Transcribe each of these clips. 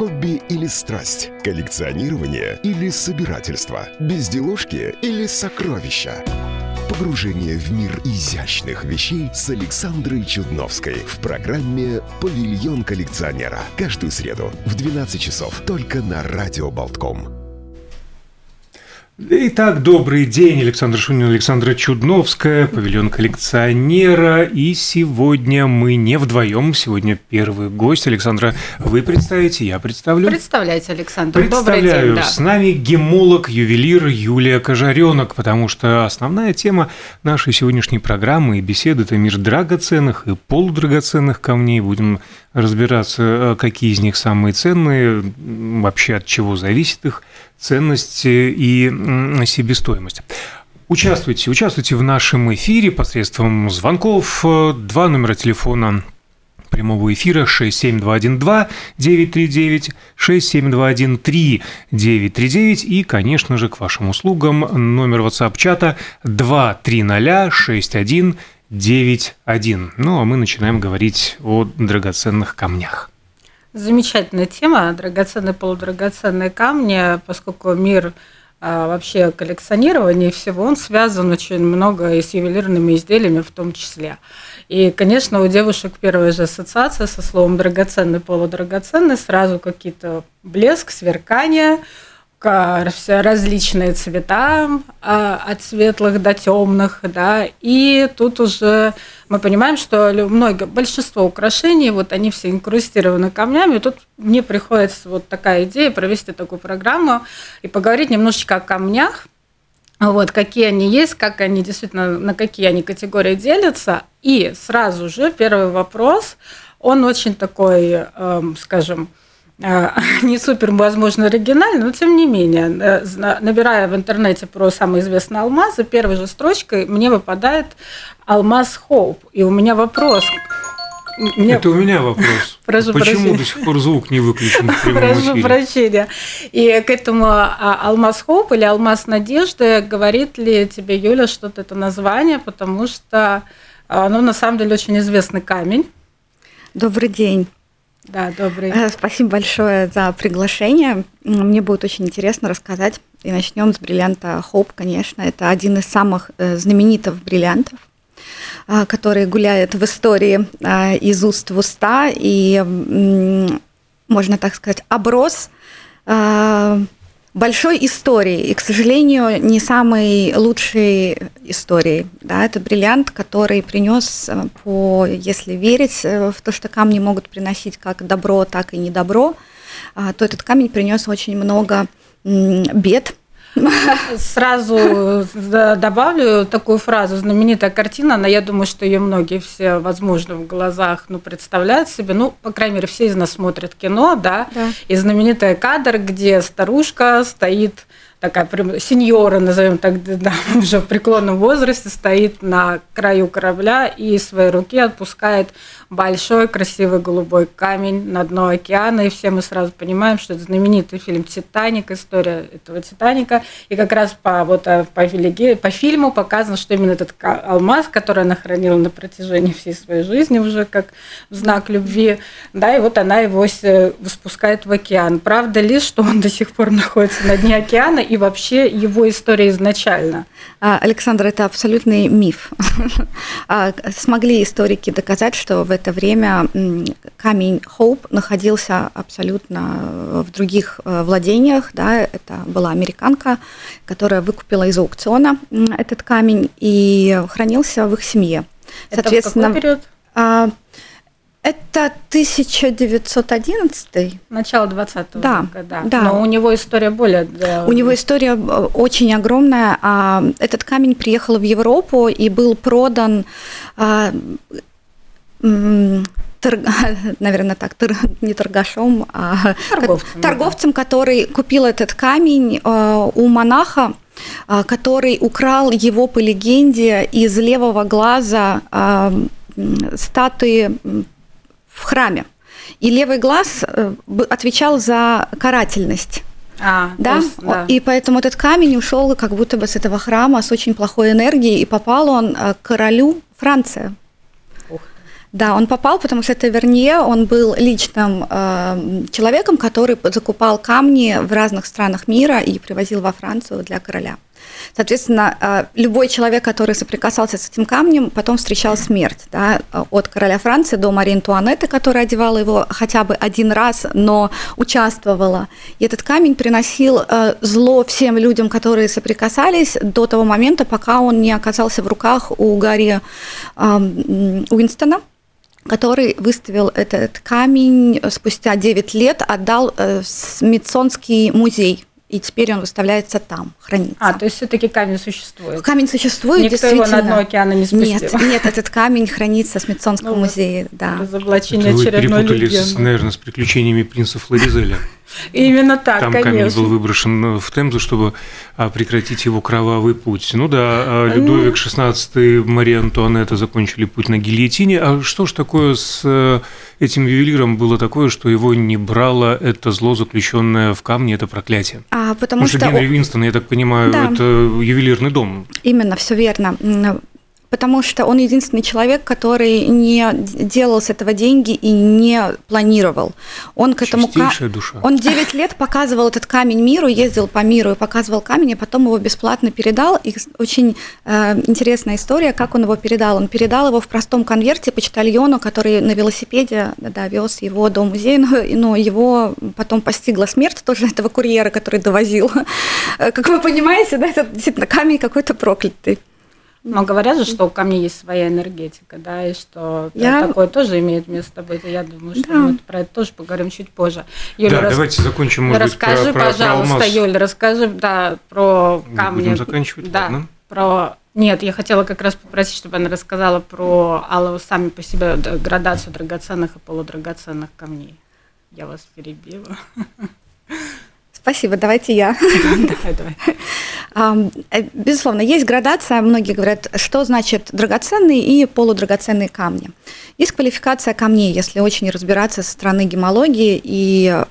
Хобби или страсть? Коллекционирование или собирательство? Безделушки или сокровища? Погружение в мир изящных вещей с Александрой Чудновской в программе «Павильон коллекционера». Каждую среду в 12 часов только на Радио Болтком. Итак, добрый день, Александр Шунин, Александра Чудновская, павильон коллекционера. И сегодня мы не вдвоем, сегодня первый гость. Александра, вы представите, я представлю. Представляйте, Александр. Представляю, добрый день, да. с нами гемолог, ювелир Юлия Кожаренок, потому что основная тема нашей сегодняшней программы и беседы – это мир драгоценных и полудрагоценных камней. Будем разбираться, какие из них самые ценные, вообще от чего зависит их ценность и себестоимость. Участвуйте, участвуйте в нашем эфире посредством звонков. Два номера телефона прямого эфира 67212-939, 67213-939 и, конечно же, к вашим услугам номер WhatsApp-чата 2306191. Ну, а мы начинаем говорить о драгоценных камнях. Замечательная тема, драгоценные, полудрагоценные камни, поскольку мир а, вообще коллекционирования всего, он связан очень много и с ювелирными изделиями в том числе. И, конечно, у девушек первая же ассоциация со словом драгоценный, полудрагоценный, сразу какие-то блеск, сверкание – различные цвета, а, от светлых до темных, да, и тут уже мы понимаем, что много, большинство украшений, вот они все инкрустированы камнями, тут мне приходится вот такая идея провести такую программу и поговорить немножечко о камнях, вот, какие они есть, как они действительно, на какие они категории делятся, и сразу же первый вопрос, он очень такой, эм, скажем, не супер, возможно, оригинально, но тем не менее, э, набирая в интернете про самые известные алмазы, первой же строчкой мне выпадает алмаз Хоуп. И у меня вопрос. Мне... Это у меня вопрос. Прошу Почему прощения. до сих пор звук не выключен в Прошу эфире? прощения. И к этому а, алмаз Хоуп или алмаз надежды, говорит ли тебе, Юля, что-то это название, потому что оно на самом деле очень известный камень. Добрый день. Да, добрый. Э, спасибо большое за приглашение. Мне будет очень интересно рассказать. И начнем с бриллианта Хоп, конечно. Это один из самых э, знаменитых бриллиантов, э, который гуляет в истории из уст в уста и, можно так сказать, оброс большой историей, и, к сожалению, не самой лучшей историей. Да, это бриллиант, который принес, э, по, если верить э, в то, что камни могут приносить как добро, так и недобро, а, то этот камень принес очень много бед Сразу добавлю такую фразу. Знаменитая картина, она, я думаю, что ее многие все, возможно, в глазах ну, представляют себе. Ну, по крайней мере, все из нас смотрят кино, да. да. И знаменитый кадр, где старушка стоит такая прям сеньора, назовем так, да, уже в преклонном возрасте, стоит на краю корабля и своей руки отпускает большой красивый голубой камень на дно океана, и все мы сразу понимаем, что это знаменитый фильм «Титаник», история этого «Титаника», и как раз по, вот, а, по, по фильму показано, что именно этот алмаз, который она хранила на протяжении всей своей жизни уже как знак любви, да, и вот она его спускает в океан. Правда ли, что он до сих пор находится на дне океана, и вообще его история изначально? А, Александр, это абсолютный миф. А, смогли историки доказать, что в это время камень Хоуп находился абсолютно в других э, владениях. Да, это была американка, которая выкупила из аукциона этот камень и хранился в их семье. Соответственно, это в какой период? А, это 1911 Начало 20 да, века, да. да. Но у него история более... Да. У него история э, очень огромная. А, этот камень приехал в Европу и был продан а, торг, наверное, так, тор, не торгашом, а торговцем, торговцем да. который купил этот камень э, у монаха, э, который украл его по легенде из левого глаза статуи в храме. И левый глаз отвечал за карательность. А, да? Есть, да. И поэтому этот камень ушел как будто бы с этого храма с очень плохой энергией, и попал он к королю Франции. Да, он попал, потому что это Вернье, он был личным э, человеком, который закупал камни в разных странах мира и привозил во Францию для короля. Соответственно, э, любой человек, который соприкасался с этим камнем, потом встречал смерть. Да, от короля Франции до Марии Антуанетты, которая одевала его хотя бы один раз, но участвовала. И этот камень приносил э, зло всем людям, которые соприкасались до того момента, пока он не оказался в руках у Гарри эм, Уинстона, который выставил этот камень спустя 9 лет, отдал в Смитсонский музей и теперь он выставляется там, хранится. А, то есть все-таки камень существует? Камень существует, Никто действительно. его на дно океана не спустил? Нет, нет, этот камень хранится в Смитсонском ну, музее, да. Разоблачение вы очередной перепутали, легенды. С, наверное, с приключениями принца Флоризеля. Именно так, Там конечно. камень был выброшен в Темзу, чтобы а, прекратить его кровавый путь. Ну да, а, Ну. Людовик XVI, Мария Антуанетта закончили путь на гильотине. А что ж такое с э, этим ювелиром было такое, что его не брало это зло, заключенное в камне, это проклятие? А, потому Потому что что Генри Винстон, я так понимаю, Да. это ювелирный дом. Именно, все верно. Потому что он единственный человек, который не делал с этого деньги и не планировал. Он к этому ка- душа. Он 9 лет показывал этот камень миру, ездил по миру и показывал камень, а потом его бесплатно передал. И очень э, интересная история, как он его передал. Он передал его в простом конверте почтальону, который на велосипеде да, вез его до музея, но, но его потом постигла смерть тоже этого курьера, который довозил. Э, Как вы понимаете, да, это действительно камень какой-то проклятый. Но говорят же, что у камней есть своя энергетика, да, и что Я- такое тоже имеет место быть. И я думаю, что Да. мы про это тоже поговорим чуть позже. Юля, да, рас- давайте закончим, может быть, про, расскажи, про- про пожалуйста, алмаз. Юль, расскажи, да, про камни. будем заканчивать, Да, ладно? про... Нет, я хотела как раз попросить, чтобы она рассказала про алло, сами по себе д- градацию драгоценных и полудрагоценных камней. Я вас перебила. Спасибо, давайте я. Давай, давай. Э, Безусловно, есть градация. Многие говорят, что значит драгоценные и полудрагоценные камни. Есть квалификация камней, если очень разбираться со стороны гемологии и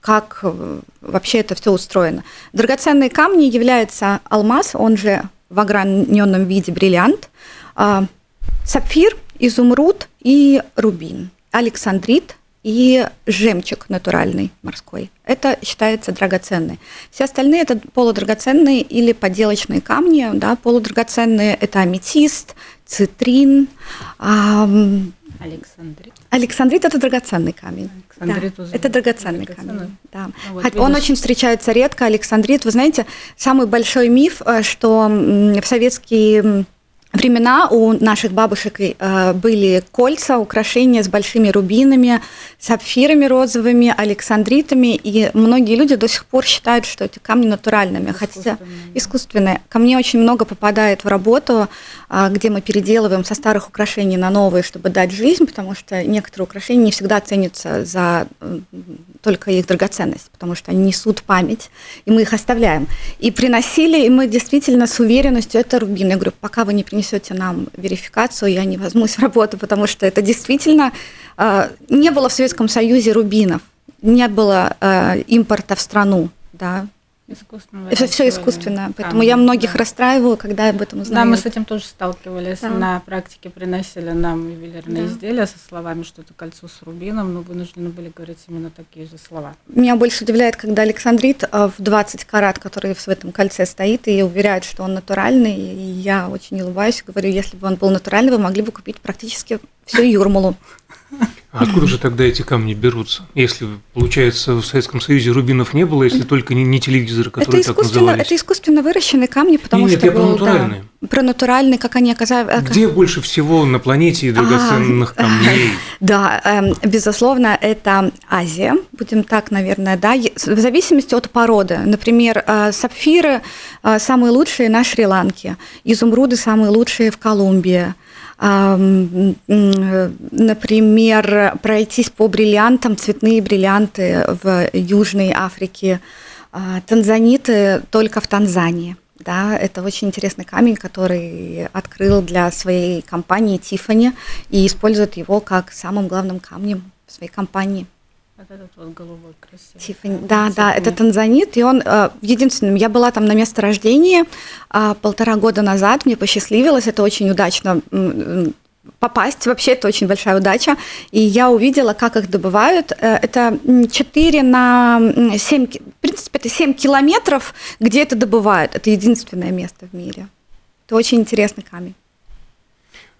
как э, вообще это все устроено. Драгоценные камни являются алмаз, он же в ограненном виде бриллиант, а, сапфир, изумруд и рубин, александрит и жемчуг натуральный морской. Это считается драгоценной. Все остальные это полудрагоценные или подделочные камни. Да, полудрагоценные это аметист, цитрин. ам, Александрит. Александрит это драгоценный камень. Александрит Да, уже это драгоценный драгоценный. камень. Да. Ну вот он видишь. очень встречается редко. Александрит, вы знаете, самый большой миф, э, что в советские м, времена у наших бабушек э, были кольца, украшения с большими рубинами, сапфирами розовыми, александритами, и многие люди до сих пор считают, что эти камни натуральными, хотя Искусственные, да. искусственные. Ко мне очень много попадает в работу, а, где мы переделываем со старых украшений на новые, чтобы дать жизнь, потому что некоторые украшения не всегда ценятся за только их драгоценность, потому что они несут память, и мы их оставляем. И приносили, и мы действительно с уверенностью, это рубин. Я говорю, пока вы не принесете нам верификацию, я не возьмусь в работу, потому что это действительно э, не было в Советском Союзе рубинов, не было э, импорта в страну, да, Искусственного это все искусственно, поэтому камня, я многих да. расстраиваю, когда об этом Да, узнаю. мы с этим тоже сталкивались. Да. На практике приносили нам ювелирные Да. изделия со словами, что это кольцо с рубином, но вынуждены были говорить именно такие же слова. Меня больше удивляет, когда Александрит э, в 20 карат, который в этом кольце стоит, и уверяет, что он натуральный. И я очень улыбаюсь говорю, если бы он был натуральный, вы могли бы купить практически всю Юрмалу. А откуда же тогда эти камни берутся? Если, получается, в Советском Союзе рубинов не было, если только не, не телевизоры, Это которые так искусственно, назывались. это искусственно выращенные камни, потому Нет, что я про был, да, натуральные. про натуральные, как они оказались. Где больше всего на планете драгоценных А, камней? Да, эм, безусловно, это Азия, будем так, наверное, да, в зависимости от породы. Например, э, сапфиры э, самые лучшие на Шри-Ланке, изумруды самые лучшие в Колумбии. М, Например, пройтись по бриллиантам, цветные бриллианты в Южной Африке, а, танзаниты только в Танзании. Да, это очень интересный камень, который открыл для своей компании Тифани и использует его как самым главным камнем своей компании. Вот этот вот голубой красивый. Тиффани. Да, да, это танзанит, и он э, единственным. Я была там на место рождения а, полтора года назад, мне посчастливилось, это очень удачно попасть. Вообще это очень большая удача. И я увидела, как их добывают. Э, это 4 на 7, в принципе, это 7 километров, где это добывают. Это единственное место в мире. Это очень интересный камень.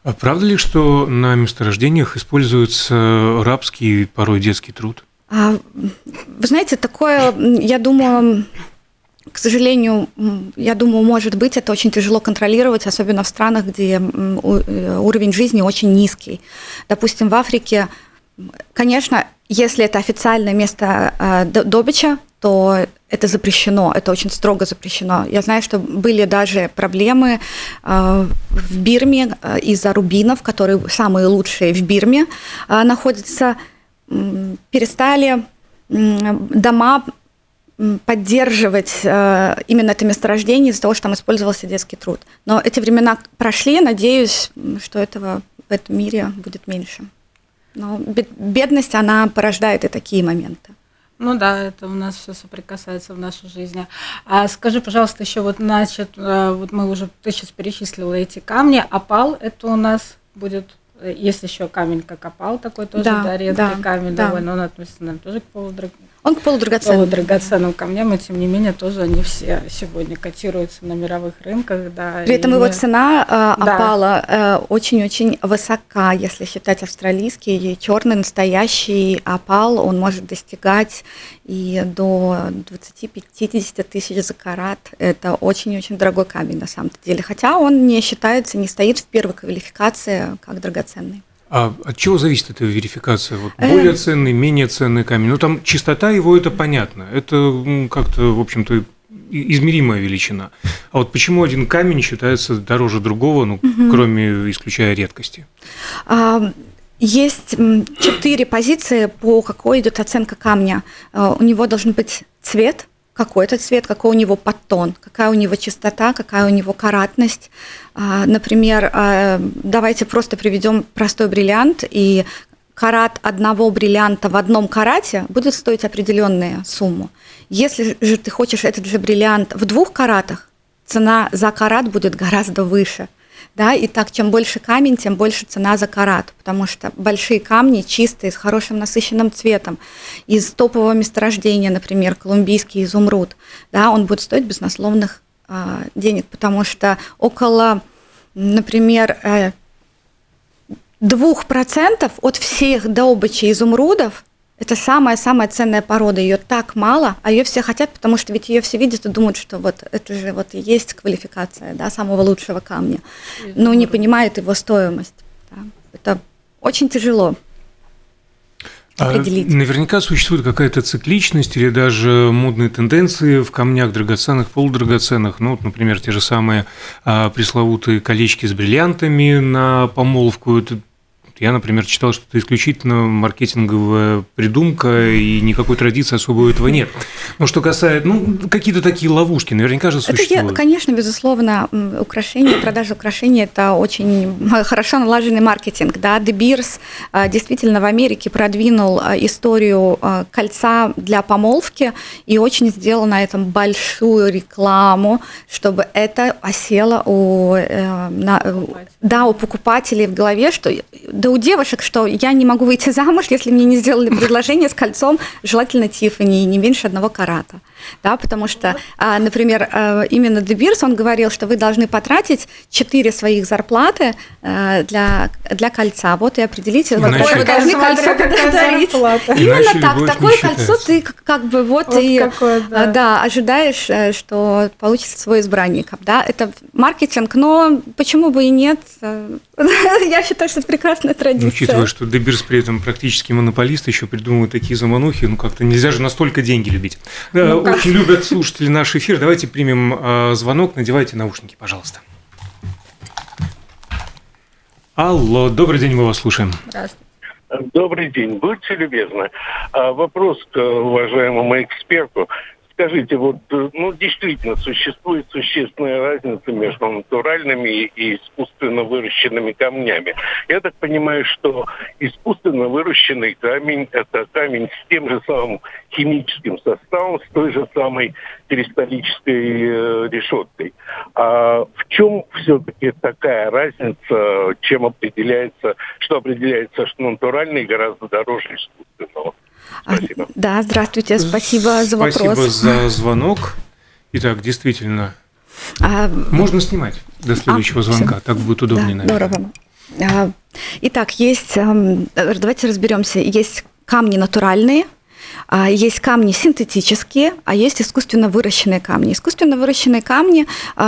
А правда ли, что на месторождениях используется рабский, порой детский труд? А, вы знаете, такое, я думаю, к сожалению, я думаю, может быть, это очень тяжело контролировать, особенно в странах, где э, уровень жизни очень низкий. Допустим, в Африке, конечно, если это официальное место э, добыча, то это запрещено, это очень строго запрещено. Я знаю, что были даже проблемы э, в Бирме из-за рубинов, которые самые лучшие в Бирме находятся, перестали дома поддерживать э, именно это месторождение из-за того, что там использовался детский труд. Но эти времена прошли, надеюсь, что этого в этом мире будет меньше. Но бедность, она порождает и такие моменты. Ну да, это у нас все соприкасается в нашей жизни. А скажи, пожалуйста, еще вот, значит, э, вот мы уже, ты сейчас перечислила эти камни, опал это у нас будет есть еще камень, как опал такой тоже, да, да редкий да, камень да. довольно, он относится, наверное, тоже к полудрагоценным он к полудрагоценным. Полудрагоценным камням, и тем не менее тоже они все сегодня котируются на мировых рынках. Да, При этом и... его цена э, да. опала э, очень-очень высока, если считать австралийский, черный настоящий опал, он может достигать и до 20-50 тысяч за карат. Это очень-очень дорогой камень на самом деле, хотя он не считается, не стоит в первой квалификации как драгоценный. А от чего зависит эта верификация? Вот более ценный, менее ценный камень? Ну, там чистота его, это понятно. Это как-то, в общем-то, измеримая величина. А вот почему один камень считается дороже другого, ну, угу. кроме исключая редкости? А, есть четыре позиции, по какой идет оценка камня. А, у него должен быть цвет, какой это цвет, какой у него подтон, какая у него чистота, какая у него каратность. А, например, а, давайте просто приведем простой бриллиант, и карат одного бриллианта в одном карате будет стоить определенную сумму. Если же ты хочешь этот же бриллиант в двух каратах, цена за карат будет гораздо выше – да, и так, чем больше камень, тем больше цена за карат, потому что большие камни чистые, с хорошим насыщенным цветом, из топового месторождения, например, колумбийский изумруд, да, он будет стоить безусловных э, денег, потому что около, например, э, 2% от всех добычи изумрудов это самая-самая ценная порода, ее так мало, а ее все хотят, потому что ведь ее все видят и думают, что вот это же вот и есть квалификация да, самого лучшего камня, но не понимают его стоимость. Да. Это очень тяжело а определить. А наверняка существует какая-то цикличность или даже модные тенденции в камнях драгоценных, полудрагоценных. Ну, вот, например, те же самые а, пресловутые колечки с бриллиантами на помолвку. Это я, например, читал, что это исключительно маркетинговая придумка, и никакой традиции особо у этого нет. Но что касается, ну, какие-то такие ловушки, наверняка же существуют. Это, конечно, безусловно, украшения, продажа украшений – это очень хорошо налаженный маркетинг. Да? De Beers а, действительно в Америке продвинул а, историю а, кольца для помолвки и очень сделал на этом большую рекламу, чтобы это осело у, э, на, да, у покупателей в голове, что да у девушек, что я не могу выйти замуж, если мне не сделали предложение с кольцом, желательно Тиффани, не меньше одного карата да, потому что, а, например, а, именно Дебирс, он говорил, что вы должны потратить 4 своих зарплаты а, для, для кольца, вот и определите, Иначе... какое вы должны кольцо подарить. Именно так, такое кольцо ты как бы вот, вот и какое, да. да, ожидаешь, э, что получится свой избранник, да, это маркетинг, но почему бы и нет, я считаю, что это прекрасная традиция. Ну, учитывая, что Дебирс при этом практически монополист, еще придумывает такие заманухи, ну как-то нельзя же настолько деньги любить. Ну, очень любят слушатели наш эфир. Давайте примем э, звонок. Надевайте наушники, пожалуйста. Алло, добрый день, мы вас слушаем. Здравствуйте. Добрый день. Будьте любезны. А, вопрос к уважаемому эксперту. Скажите, вот, ну, действительно, существует существенная разница между натуральными и искусственно выращенными камнями. Я так понимаю, что искусственно выращенный камень – это камень с тем же самым химическим составом, с той же самой кристаллической э, решеткой. А в чем все-таки такая разница, чем определяется, что определяется, что натуральный гораздо дороже искусственного? Спасибо. Да, здравствуйте, спасибо за вопрос. Спасибо за звонок. Итак, действительно, а, можно снимать до следующего а, звонка, все. так будет удобнее, да, наверное. Здорово. А, итак, есть, давайте разберемся, есть камни натуральные, а, есть камни синтетические, а есть искусственно выращенные камни. Искусственно выращенные камни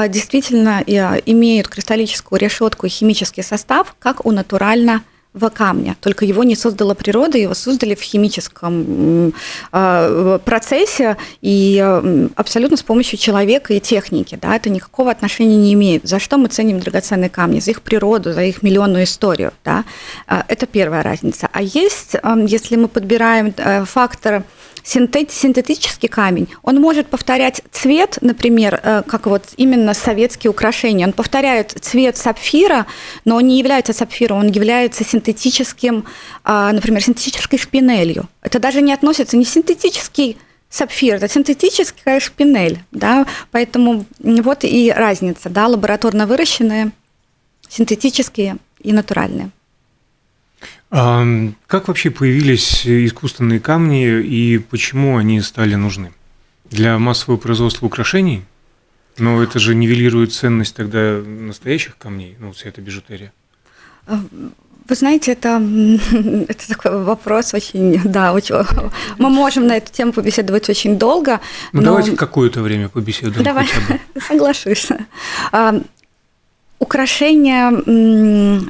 действительно имеют кристаллическую решетку и химический состав, как у натурально камня, только его не создала природа, его создали в химическом э, процессе и э, абсолютно с помощью человека и техники. Да, это никакого отношения не имеет. За что мы ценим драгоценные камни? За их природу, за их миллионную историю. Да? Э, это первая разница. А есть, если мы подбираем фактор синтет, синтетический камень, он может повторять цвет, например, э, как вот именно советские украшения. Он повторяет цвет сапфира, но он не является сапфиром, он является синтетическим, а, например, синтетической шпинелью. Это даже не относится не синтетический сапфир, это синтетическая шпинель, да, поэтому вот и разница, да, лабораторно выращенные, синтетические и натуральные. А как вообще появились искусственные камни и почему они стали нужны? Для массового производства украшений? Но это же нивелирует ценность тогда настоящих камней, ну, вся эта бижутерия. А, вы знаете, это, это такой вопрос очень, да, очень, мы можем на эту тему побеседовать очень долго. Ну, но... давайте какое-то время побеседуем Давай, соглашусь. Украшение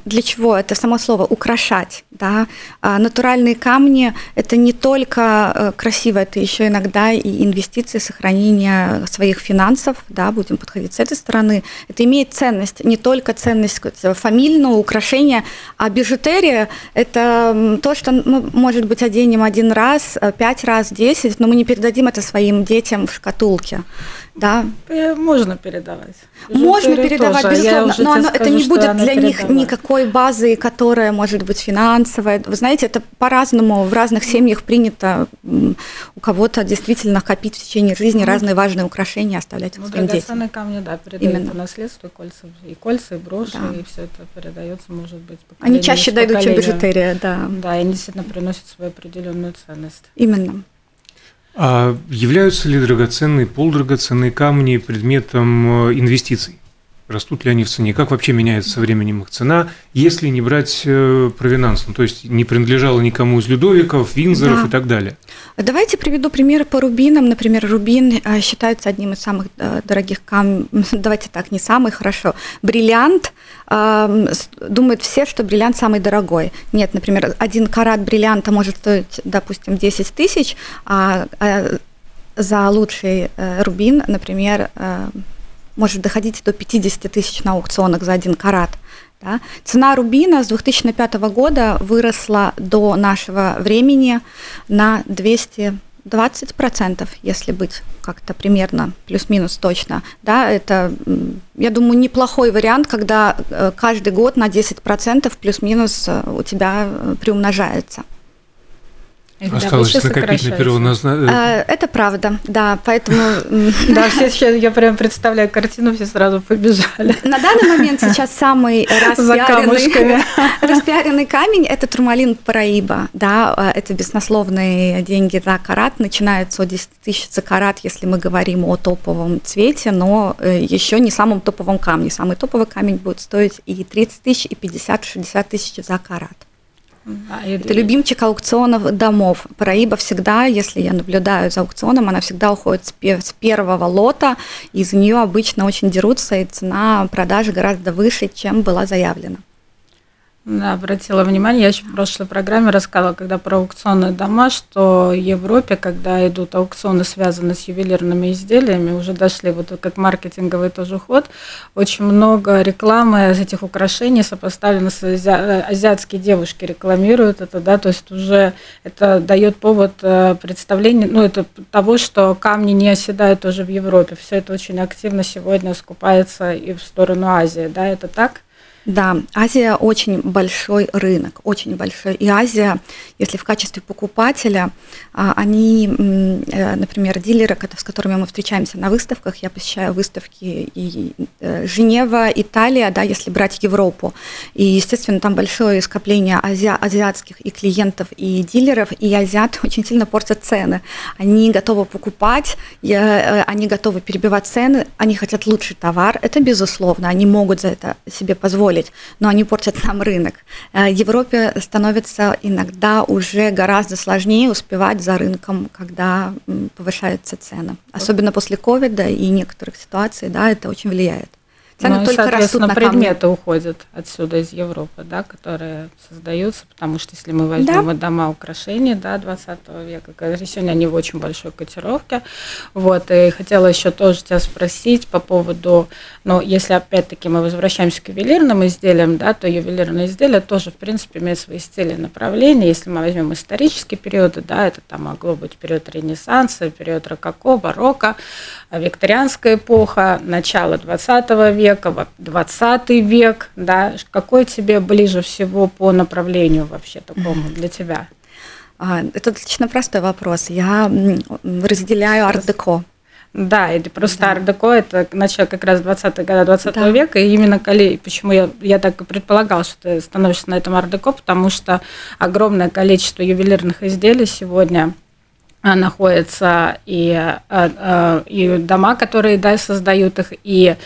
для чего? Это само слово украшать. Да? А натуральные камни это не только э, красиво, это еще иногда и инвестиции, сохранение своих финансов, да, будем подходить с этой стороны. Это имеет ценность, не только ценность фамильного украшения, а бижутерия это то, что мы, может быть, оденем один раз, э, пять раз, десять, но мы не передадим это своим детям в шкатулке. Да. Э, можно передавать. Можно передавать, тоже. безусловно, но оно, скажу, это не будет для них никакой базы, которая может быть финансовая. Вы знаете, это по-разному, в разных семьях принято у кого-то действительно копить в течение жизни ну, разные важные украшения, оставлять ну, своим детям. камни, да, передают Именно. по наследству, и кольца, и кольца, и броши, да. и все это передается, может быть, Они чаще дойдут, чем бижутерия, да. Да, и они действительно приносят свою определенную ценность. Именно. А являются ли драгоценные, полудрагоценные камни предметом э, инвестиций? Растут ли они в цене? Как вообще меняется со временем их цена, если не брать э, провинанс? Ну, то есть не принадлежало никому из Людовиков, Винзоров да. и так далее. Давайте приведу примеры по рубинам. Например, рубин э, считается одним из самых дорогих камней. Давайте так, не самый, хорошо. Бриллиант думают все, что бриллиант самый дорогой. Нет, например, один карат бриллианта может стоить, допустим, 10 тысяч, а, а за лучший э, рубин, например, э, может доходить до 50 тысяч на аукционах за один карат. Да? Цена рубина с 2005 года выросла до нашего времени на 200 20%, если быть как-то примерно плюс-минус точно, да, это, я думаю, неплохой вариант, когда э, каждый год на 10% плюс-минус э, у тебя э, приумножается. Осталось накопить на первоначальное. А, это правда, да, поэтому... Да, все сейчас, я прям представляю картину, все сразу побежали. На данный момент сейчас самый распиаренный, распиаренный камень – это турмалин Параиба, да, а, это беснословные деньги за карат, начинается от 10 тысяч за карат, если мы говорим о топовом цвете, но э, еще не самом топовом камне. Самый топовый камень будет стоить и 30 тысяч, и 50-60 тысяч за карат. А, это любимчик аукционов домов. Параиба всегда, если я наблюдаю за аукционом, она всегда уходит с первого лота, и за нее обычно очень дерутся, и цена продажи гораздо выше, чем была заявлена. Да, обратила внимание, я еще в прошлой программе рассказывала, когда про аукционные дома, что в Европе, когда идут аукционы, связанные с ювелирными изделиями, уже дошли вот как маркетинговый тоже ход, очень много рекламы из этих украшений сопоставлено с ази... азиатские девушки рекламируют это, да, то есть уже это дает повод э, представления, ну, это того, что камни не оседают тоже в Европе. Все это очень активно сегодня скупается и в сторону Азии, да, это так? Да, Азия очень большой рынок, очень большой. И Азия, если в качестве покупателя, а, они, э, например, дилеры, с которыми мы встречаемся на выставках, я посещаю выставки и э, Женева, Италия, да, если брать Европу. И, естественно, там большое скопление ази азиатских и клиентов, и дилеров, и азиаты очень сильно портят цены. Они готовы покупать, э, они готовы перебивать цены, они хотят лучший товар, это безусловно, они могут за это себе позволить позволить, но они портят нам рынок. Э, Европе становится иногда уже гораздо сложнее успевать за рынком, когда повышаются цены. Особенно после ковида и некоторых ситуаций, да, это очень влияет. Цены ну, только растут на предметы камни. уходят отсюда из Европы, да, которые создаются, потому что если мы возьмем да. дома украшений, да, 20 века, сегодня они в очень большой котировке, вот, и хотела еще тоже тебя спросить по поводу, ну, если опять-таки мы возвращаемся к ювелирным изделиям, да, то ювелирные изделия тоже, в принципе, имеют свои стили направления, если мы возьмем исторические периоды, да, это там могло быть период Ренессанса, период Рококо, барокко, викторианская эпоха, начало 20 века, 20 век, да, какой тебе ближе всего по направлению вообще такому для тебя? А, это достаточно простой вопрос. Я разделяю арт-деко. Да, или просто да. арт-деко это начало как раз 20-х годов 20 да. века, и именно коле... почему я, я так и предполагала, что ты становишься на этом арт-деко, потому что огромное количество ювелирных изделий сегодня находятся и, а, а, и дома, которые да, создают их, и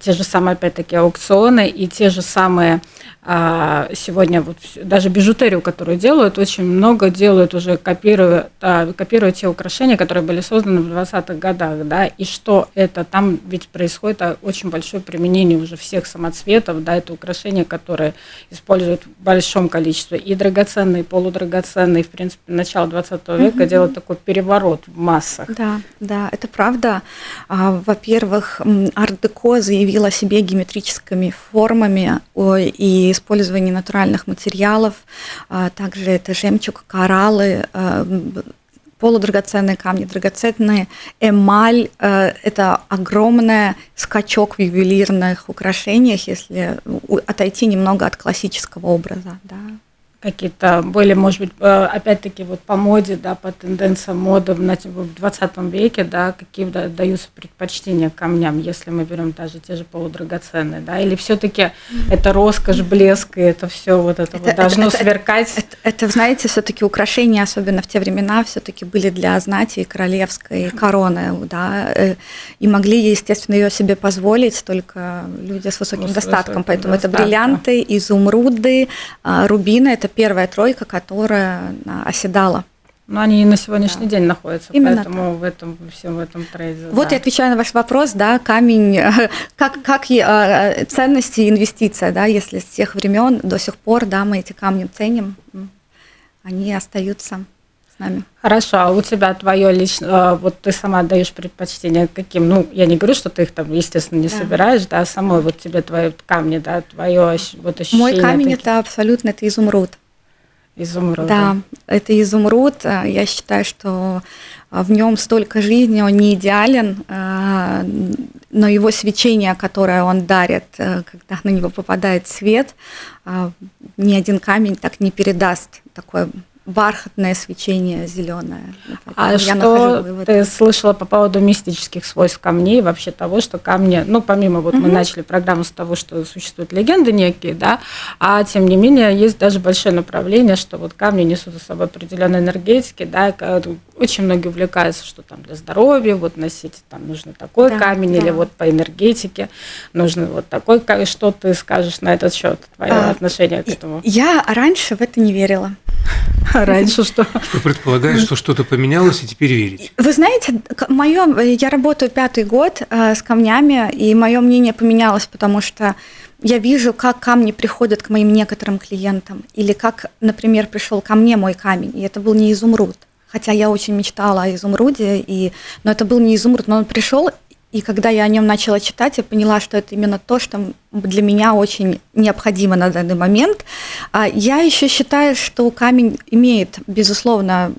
те же самые, опять-таки, аукционы, и те же самые а сегодня вот даже бижутерию, которую делают, очень много делают уже копируя, копируя те украшения, которые были созданы в 20-х годах, да, и что это, там ведь происходит очень большое применение уже всех самоцветов, да, это украшения, которые используют в большом количестве, и драгоценные, и полудрагоценные, в принципе, начало 20 века mm-hmm. делают такой переворот в массах. Да, да, это правда. Во-первых, арт-деко заявила о себе геометрическими формами и использование натуральных материалов, а, также это жемчуг, кораллы, а, полудрагоценные камни, драгоценные, эмаль. А, это огромный скачок в ювелирных украшениях, если отойти немного от классического образа. Да какие-то были, может быть, э, опять-таки вот по моде, да, по тенденциям моды в, в 20 веке, да, какие да, даются предпочтения камням, если мы берем даже те же полудрагоценные, да, или все-таки mm-hmm. это роскошь, блеск, и это все вот это, это вот должно это, сверкать. Это, это, это знаете, все-таки украшения, особенно в те времена, все-таки были для знати и королевской короны, да, э, и могли, естественно, ее себе позволить только люди с высоким ну, достатком, высоким поэтому достатком. это бриллианты, изумруды, а, рубины, это первая тройка, которая оседала. Но они и на сегодняшний да. день находятся, Именно поэтому так. в этом всем в этом трейде. Вот да. я отвечаю на ваш вопрос, да, камень, как как э, ценности и инвестиция, да, если с тех времен до сих пор, да, мы эти камни ценим, они остаются с нами. Хорошо, а у тебя твое лично, а, вот ты сама даешь предпочтение каким? Ну, я не говорю, что ты их там, естественно, не да. собираешь, да, а самой вот тебе твои камни, да, твое вот ощущение. Мой камень такие. это абсолютно это изумруд. Изумруд. Да, это изумруд. А, я считаю, что в нем столько жизни, он не идеален, но его свечение, которое он дарит, когда на него попадает свет, ни один камень так не передаст такой бархатное свечение зеленое. А я что ты слышала по поводу мистических свойств камней, вообще того, что камни, ну, помимо вот угу. мы начали программу с того, что существуют легенды некие, да, а тем не менее есть даже большое направление, что вот камни несут за собой определенные энергетики, да, очень многие увлекаются, что там для здоровья, вот носить там нужно такой да, камень, да. или вот по энергетике нужно вот такой, что ты скажешь на этот счет, твое а, отношение к этому? Я раньше в это не верила. Раньше что? Что предполагает, что что-то поменялось и теперь верить? Вы знаете, мое, я работаю пятый год э, с камнями, и мое мнение поменялось, потому что я вижу, как камни приходят к моим некоторым клиентам, или как, например, пришел ко мне мой камень, и это был не изумруд. Хотя я очень мечтала о изумруде, и... но это был не изумруд, но он пришел, и когда я о нем начала читать, я поняла, что это именно то, что для меня очень необходимо на данный момент. А я еще считаю, что камень имеет, безусловно,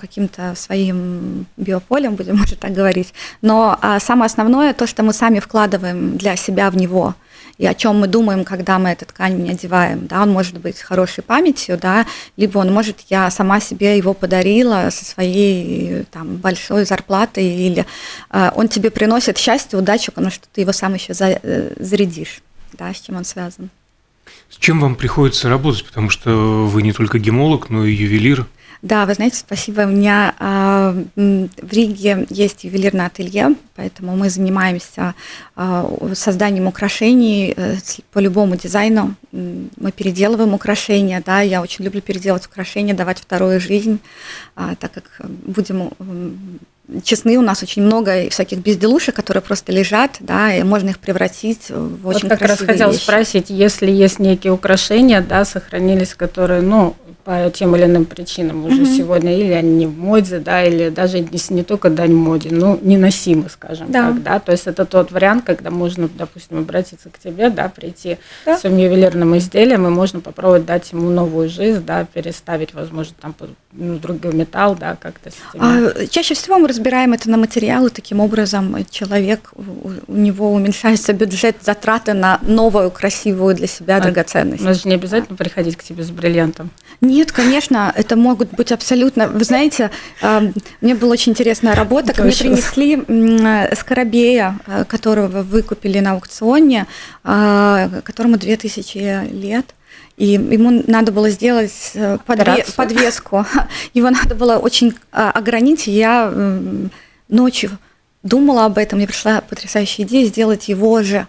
каким-то своим биополем, будем может так говорить, но а, самое основное то, что мы сами вкладываем для себя в него – и о чем мы думаем, когда мы этот камень одеваем. Да, он может быть хорошей памятью, да, либо он может, я сама себе его подарила со своей там, большой зарплатой, или э, он тебе приносит счастье, удачу, потому что ты его сам еще за, э, зарядишь, да, с чем он связан. С чем вам приходится работать, потому что вы не только гемолог, но и ювелир? Да, вы знаете, спасибо. У меня э, в Риге есть ювелирное ателье, поэтому мы занимаемся э, созданием украшений э, по любому дизайну. Мы переделываем украшения, да, я очень люблю переделывать украшения, давать вторую жизнь, э, так как будем честны, у нас очень много всяких безделушек, которые просто лежат, да, и можно их превратить в очень вот как раз хотела вещи. спросить, если есть некие украшения, да, сохранились, которые, ну, по тем или иным причинам уже mm-hmm. сегодня, или они не в моде, да, или даже если не только дань моде, ну, неносимы, скажем да. так, да, то есть это тот вариант, когда можно, допустим, обратиться к тебе, да, прийти да. с своим ювелирным изделием, и можно попробовать дать ему новую жизнь, да, переставить, возможно, там ну, другой металл, да, как-то. А, чаще всего мы разбираем это на материалы, таким образом человек, у него уменьшается бюджет, затраты на новую, красивую для себя а, драгоценность. Но же не обязательно приходить к тебе с бриллиантом. Нет, конечно, это могут быть абсолютно... Вы знаете, мне была очень интересная работа, ко мне принесли скоробея, э, которого выкупили на аукционе, которому 2000 лет. И ему надо было сделать э, подве- подвеску. Его надо было очень а, ограничить. Я ночью думала об этом, мне пришла потрясающая идея сделать его же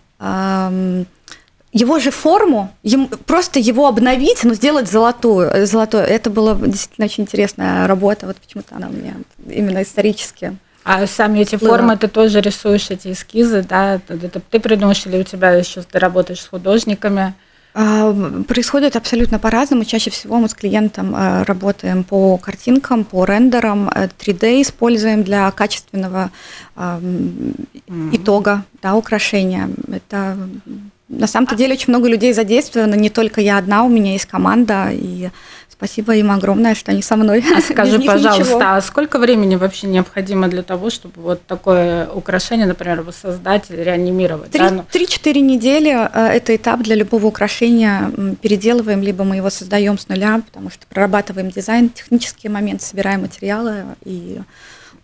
его же форму, ему, просто его обновить, но сделать золотую, золотую. Это была действительно очень интересная работа, вот почему-то она у меня именно исторически. А сами эти Плыла. формы ты тоже рисуешь эти эскизы, да? Это ты придумаешь или у тебя еще ты работаешь с художниками? А, происходит абсолютно по-разному. Чаще всего мы с клиентом э, работаем по картинкам, по рендерам, 3D э, используем для качественного mm-hmm. итога, да, украшения. Это на самом-то деле очень много людей задействовано, не только я одна, у меня есть команда, и спасибо им огромное, что они со мной. А скажи, пожалуйста, ничего. а сколько времени вообще необходимо для того, чтобы вот такое украшение, например, воссоздать или реанимировать? Ну три-четыре да? недели э, – это этап для любого украшения. Переделываем, либо мы его создаем с нуля, потому что прорабатываем дизайн, технические моменты, собираем материалы и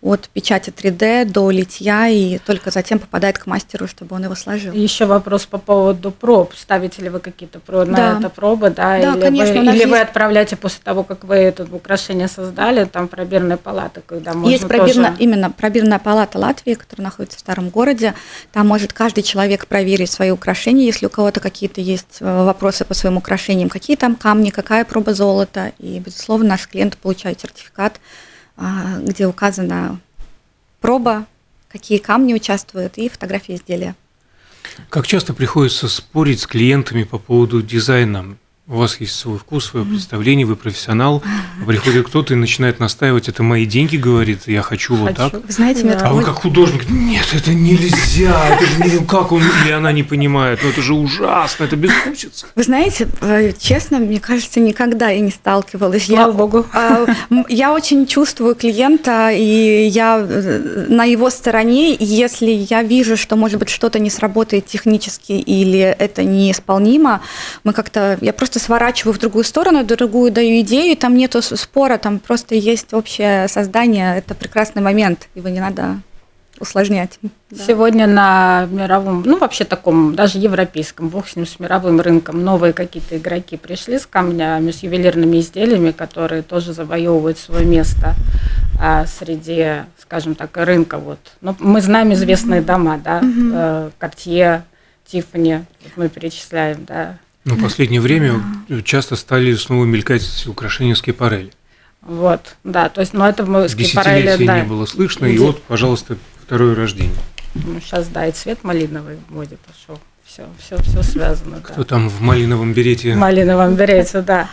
от печати 3D до литья и только затем попадает к мастеру, чтобы он его сложил. Еще вопрос по поводу проб. Ставите ли вы какие-то про да. на это пробы, да? Да, или конечно. Вы, или есть... вы отправляете после того, как вы это украшение создали, там пробирная палата, когда можно Есть пробирная, тоже... именно пробирная палата Латвии, которая находится в старом городе. Там может каждый человек проверить свои украшения, если у кого-то какие-то есть э, вопросы по своим украшениям, какие там камни, какая проба золота. И, безусловно, наш клиент получает сертификат где указана проба, какие камни участвуют и фотографии изделия. Как часто приходится спорить с клиентами по поводу дизайна? У вас есть свой вкус, свое представление, вы профессионал, приходит кто-то и начинает настаивать, это мои деньги, говорит, я хочу, хочу. вот так. Вы знаете, да. А вы как художник, нет, это нельзя, это же не, как он или она не понимает, ну это же ужасно, это безвкусица. Вы знаете, э, честно, мне кажется, никогда я не сталкивалась. Слава я, Богу. А, я очень чувствую клиента, и я э, на его стороне, если я вижу, что, может быть, что-то не сработает технически или это неисполнимо, мы как-то, я просто просто сворачиваю в другую сторону, другую даю идею, там нету спора, там просто есть общее создание, это прекрасный момент, его не надо усложнять. Да. Сегодня на мировом, ну вообще таком, даже европейском, бог с ним, с мировым рынком, новые какие-то игроки пришли с камнями, с ювелирными изделиями, которые тоже завоевывают свое место а, среди, скажем так, рынка. Вот. Но ну, мы знаем известные mm-hmm. дома, да, mm-hmm. Cartier, Tiffany, вот мы перечисляем, да, ну, в последнее время часто стали снова мелькать украшения скипарелли. Вот, да, то есть, ну, это мы скипарелли, да. не было слышно, и вот, пожалуйста, второе рождение. Ну, сейчас, да, и цвет малиновый в моде пошел. все, все, все связано. Кто да. там в малиновом берете? В малиновом берете, да.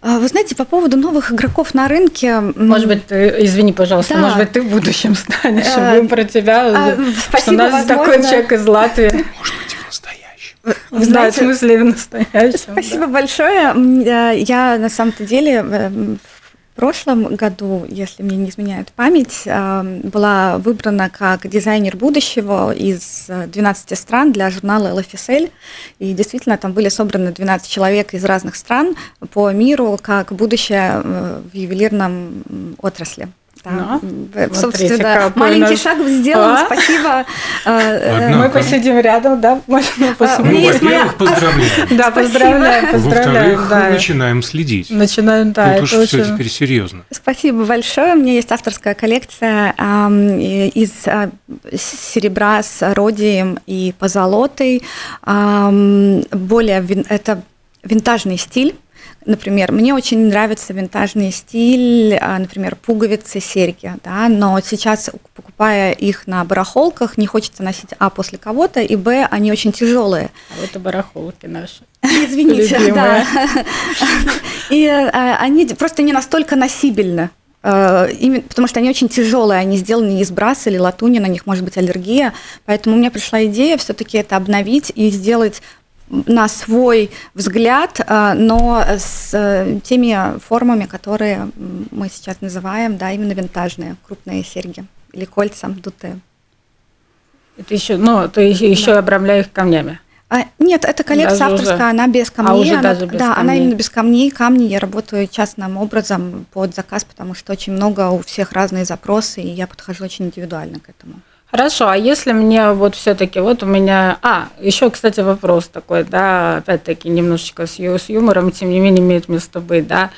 А, вы знаете, по поводу новых игроков на рынке... Может быть, ты, извини, пожалуйста, да. может быть, ты в будущем станешь, а, будем про тебя, а, спасибо, что у нас возможно. такой человек из Латвии. Может быть, в настоящем. В знаете, в смысле, в настоящем. Спасибо да. большое. Я, на самом-то деле, прошлом году, если мне не изменяет память, э, была выбрана как дизайнер будущего из 12 стран для журнала LFSL. И действительно, там были собраны 12 человек из разных стран по миру как будущее э, в ювелирном отрасли. Да. Ну, Собственно, да. маленький наш... шаг сделан. А? Спасибо. Однако. Мы посидим рядом, да? Можно посмотреть. Ну, во-первых, поздравляем. Да, поздравляем, поздравляем. Во-вторых, да. начинаем следить. Начинаем, да. Тут уж все теперь серьезно. Спасибо большое. У меня есть авторская коллекция из а, серебра с родием и позолотой. Более это винтажный стиль Например, мне очень нравится винтажный стиль, а, например, пуговицы, серьги, да, но сейчас, покупая их на барахолках, не хочется носить, а, после кого-то, и, б, они очень тяжелые. А это барахолки наши. Извините, да. И а, они просто не настолько носибельны. А, именно, потому что они очень тяжелые, они сделаны из браса или латуни, на них может быть аллергия. Поэтому у меня пришла идея все-таки это обновить и сделать на свой взгляд, э, но с э, теми формами, которые мы сейчас называем, да, именно винтажные, крупные серьги или кольца дутые. Это еще, ну, ты еще да. обрамляешь их камнями. А, нет, это коллекция даже авторская, уже... она без камней. А уже она, даже без да, камней. она именно без камней. Камни я работаю частным образом под заказ, потому что очень много у всех разные запросы, и я подхожу очень индивидуально к этому. Хорошо, а если мне вот все-таки вот у меня, а еще, кстати, вопрос такой, да, опять-таки немножечко с, с юмором, тем не менее имеет место быть, да.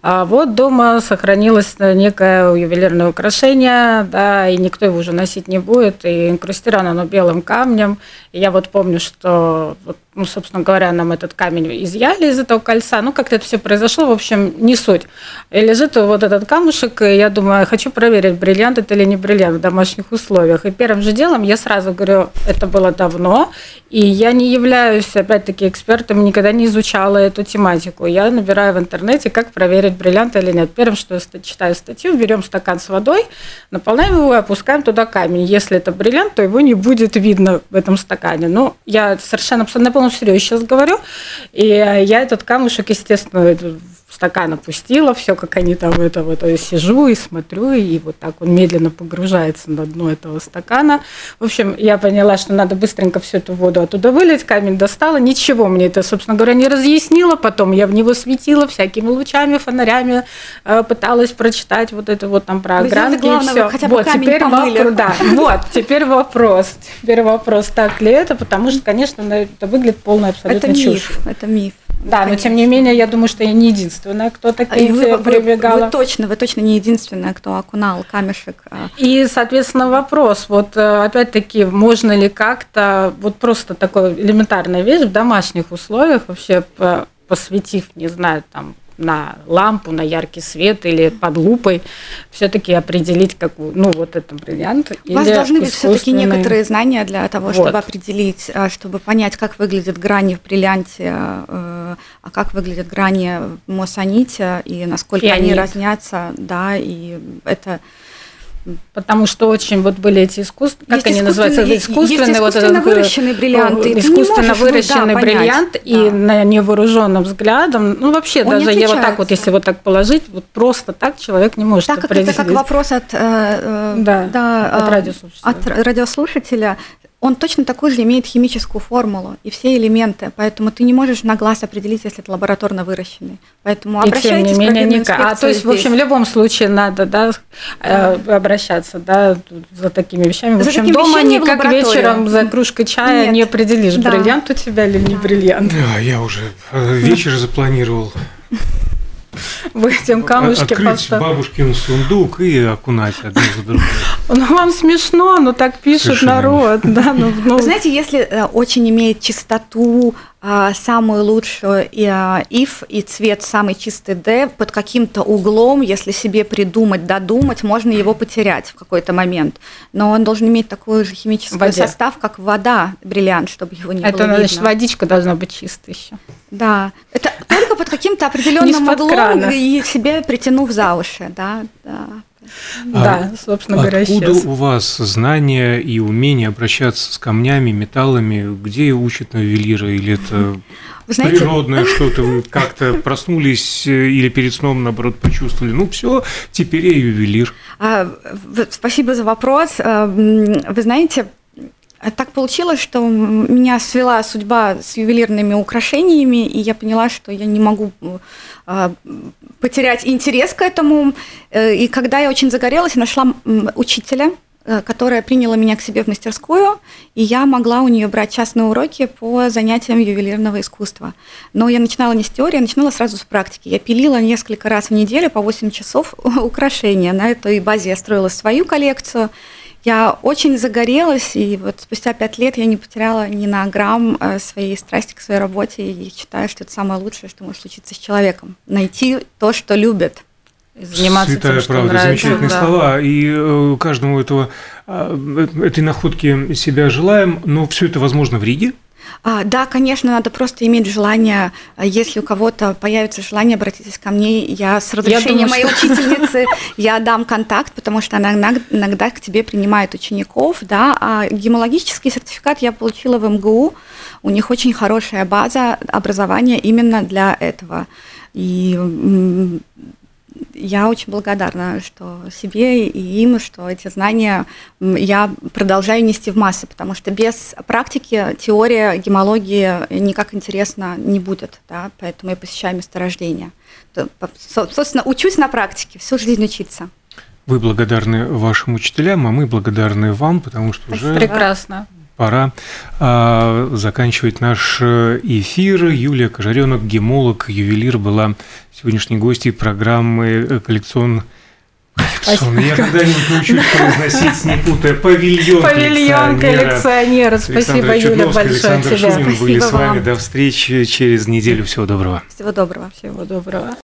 А вот дома сохранилось некое ювелирное украшение, да, и никто его уже носить не будет, и инкрустировано оно белым камнем. Я вот помню, что ну, собственно говоря, нам этот камень изъяли из этого кольца. Ну, как-то это все произошло, в общем, не суть. И лежит вот этот камушек, и я думаю, хочу проверить, бриллиант это или не бриллиант в домашних условиях. И первым же делом я сразу говорю, это было давно, и я не являюсь, опять-таки, экспертом, никогда не изучала эту тематику. Я набираю в интернете, как проверить бриллиант или нет. Первым, что я читаю статью, берем стакан с водой, наполняем его и опускаем туда камень. Если это бриллиант, то его не будет видно в этом стакане. Ну, я совершенно абсолютно полном серьезе сейчас говорю. И я этот камушек, естественно, стакан опустила, все, как они там это вот я сижу и смотрю, и вот так он медленно погружается на дно этого стакана. В общем, я поняла, что надо быстренько всю эту воду оттуда вылить, камень достала, ничего мне это, собственно говоря, не разъяснило, потом я в него светила всякими лучами, фонарями, э, пыталась прочитать вот это вот там про огранки и все. Хотя бы вот, теперь вопрос, да, вот, теперь вопрос, теперь вопрос, так ли это, потому что, конечно, это выглядит полная абсолютно это чушь. Миф, это миф. Да, Конечно. но тем не менее, я думаю, что я не единственная, кто такие вы, прибегала. Вы, вы точно, вы точно не единственная, кто окунал камешек. А. И, соответственно, вопрос, вот э, опять-таки, можно ли как-то, вот просто такой элементарная вещь в домашних условиях вообще посвятив, не знаю, там на лампу, на яркий свет или под лупой, все-таки определить, какую, ну, вот это бриллиант. У вас должны быть все-таки некоторые знания для того, вот. чтобы определить, а, чтобы понять, как выглядят грани в бриллианте, э, а как выглядят грани в моссоните и насколько Фианит. они разнятся, да, и это Потому что очень вот были эти искусства, как есть они называются, искусственные, есть вот этот, выращенный бриллиант, искусственно выращенный ну, да, бриллиант, понять. и да. на невооруженным взглядом, ну вообще Он даже я вот так вот, если вот так положить, вот просто так человек не может так как Это как вопрос от, э, э да, да, от радиослушателя. От радиослушателя он точно такой же имеет химическую формулу и все элементы, поэтому ты не можешь на глаз определить, если это лабораторно выращенный. Поэтому и обращайтесь тем не менее никак. А то есть, здесь. в общем, в любом случае надо да, э, обращаться да, за такими вещами. В за общем, дома никак вечером за кружкой чая Нет. не определишь, да. бриллиант у тебя или не бриллиант. Да, я уже э, вечер запланировал. В этом камушке. Открыть поставь. бабушкин сундук и окунать одну за другой. Ну, вам смешно, но так пишет Совершенно народ. Да, ну, ну. Знаете, если э, очень имеет чистоту, а, самую лучшую и а, if и цвет самый чистый D под каким-то углом, если себе придумать, додумать, можно его потерять в какой-то момент. Но он должен иметь такой же химический Воде. состав, как вода, бриллиант, чтобы его не Это, было значит, водичка должна быть чистой еще. Да, это каким-то определенным углом и себе притянув за уши, да, да. А да, собственно говоря, Откуда сейчас. у вас знания и умение обращаться с камнями, металлами? Где учат на ювелира? Или это вы знаете... природное что-то? Вы как-то проснулись э, или перед сном, наоборот, почувствовали? Ну, все, теперь я ювелир. А, спасибо за вопрос. А, вы знаете, так получилось, что меня свела судьба с ювелирными украшениями, и я поняла, что я не могу а, потерять интерес к этому. Э, и когда я очень загорелась, нашла учителя, э, которая приняла меня к себе в мастерскую, и я могла у нее брать частные уроки по занятиям ювелирного искусства. Но я начинала не с теории, я начинала сразу с практики. Я пилила несколько раз в неделю по 8 часов украшения. На этой базе я строила свою коллекцию. Я очень загорелась, и вот спустя пять лет я не потеряла ни на грамм э, своей страсти к своей работе, и считаю, что это самое лучшее, что может случиться с человеком. Найти то, что любит. Заниматься Святая тем, что правда, нравится. замечательные да. слова. И э, каждому этого, э, этой находки себя желаем, но все это возможно в Риге? А, да, конечно, надо просто иметь желание. А если у кого-то появится желание, обратитесь ко мне. Я с разрешения моей что... учительницы я дам контакт, потому что она иногда к тебе принимает учеников. Да, а гемологический сертификат я получила в МГУ. У них очень хорошая база образования именно для этого. И я очень благодарна, что себе и им, что эти знания я продолжаю нести в массы, потому что без практики теория гемологии никак интересно не будет, да, поэтому я посещаю месторождения. Собственно, учусь на практике, всю жизнь учиться. Вы благодарны вашим учителям, а мы благодарны вам, потому что уже прекрасно пора а, заканчивать наш э, эфир. Юлия Кожаренок, гемолог, ювелир, была сегодняшней гостьей программы э, «Коллекцион». Коллекцион. Я когда-нибудь научусь произносить, не путая, павильон, павильон коллекционера. Спасибо, Юля, большое Александр тебе. Шунин были с вами. До встречи через неделю. Всего доброго. Всего доброго. Всего доброго.